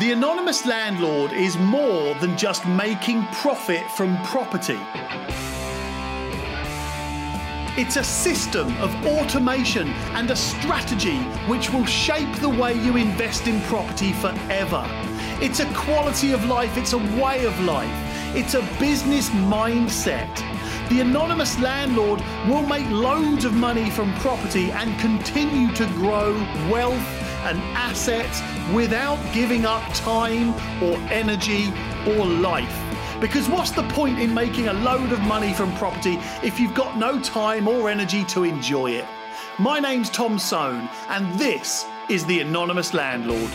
The anonymous landlord is more than just making profit from property. It's a system of automation and a strategy which will shape the way you invest in property forever. It's a quality of life, it's a way of life, it's a business mindset. The anonymous landlord will make loads of money from property and continue to grow wealth and assets without giving up time or energy or life. Because what's the point in making a load of money from property if you've got no time or energy to enjoy it? My name's Tom Soane, and this is The Anonymous Landlord.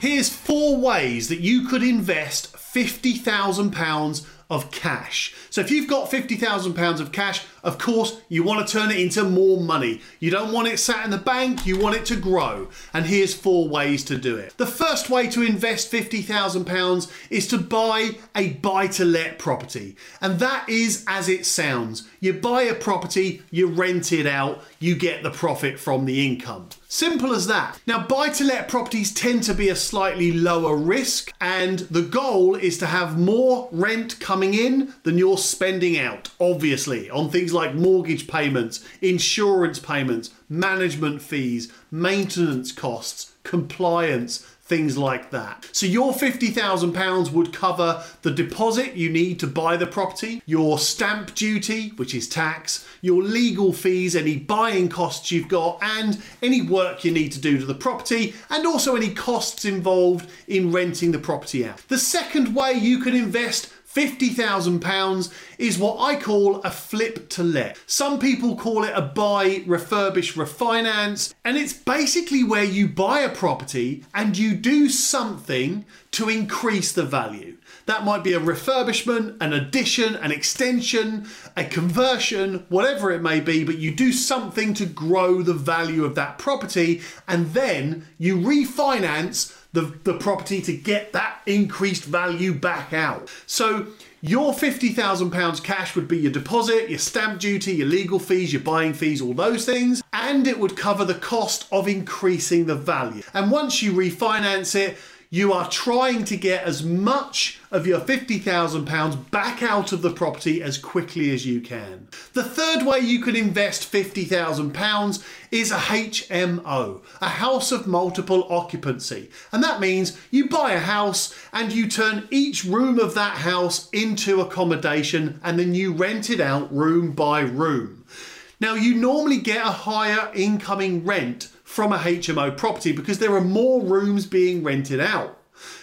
Here's four ways that you could invest £50,000 of cash. So if you've got £50,000 of cash, of course, you want to turn it into more money. You don't want it sat in the bank, you want it to grow. And here's four ways to do it. The first way to invest £50,000 is to buy a buy to let property. And that is as it sounds. You buy a property, you rent it out, you get the profit from the income. Simple as that. Now, buy to let properties tend to be a slightly lower risk, and the goal is to have more rent coming in than you're spending out, obviously, on things like mortgage payments, insurance payments, management fees, maintenance costs, compliance, things like that. So your £50,000 would cover the deposit you need to buy the property, your stamp duty, which is tax, your legal fees, any buying costs you've got, and any work you need to do to the property, and also any costs involved in renting the property out. The second way you can invest £50,000 is what I call a flip to let. Some people call it a buy, refurbish, refinance, and it's basically where you buy a property and you do something to increase the value. That might be a refurbishment, an addition, an extension, a conversion, whatever it may be, but you do something to grow the value of that property and then you refinance the, the property to get that increased value back out. So your £50,000 cash would be your deposit, your stamp duty, your legal fees, your buying fees, all those things, and it would cover the cost of increasing the value. And once you refinance it, you are trying to get as much of your £50,000 back out of the property as quickly as you can. The third way you can invest £50,000 is a HMO, a house of multiple occupancy. And that means you buy a house and you turn each room of that house into accommodation and then you rent it out room by room. Now, you normally get a higher incoming rent from a HMO property because there are more rooms being rented out.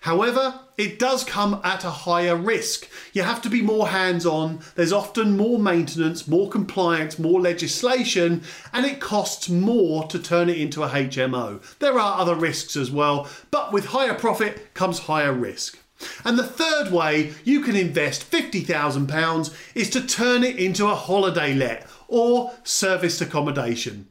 However, it does come at a higher risk. You have to be more hands on, there's often more maintenance, more compliance, more legislation, and it costs more to turn it into a HMO. There are other risks as well, but with higher profit comes higher risk. And the third way you can invest £50,000 is to turn it into a holiday let or serviced accommodation.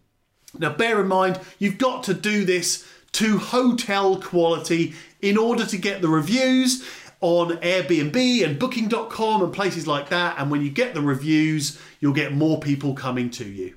Now, bear in mind, you've got to do this to hotel quality in order to get the reviews on Airbnb and Booking.com and places like that. And when you get the reviews, you'll get more people coming to you.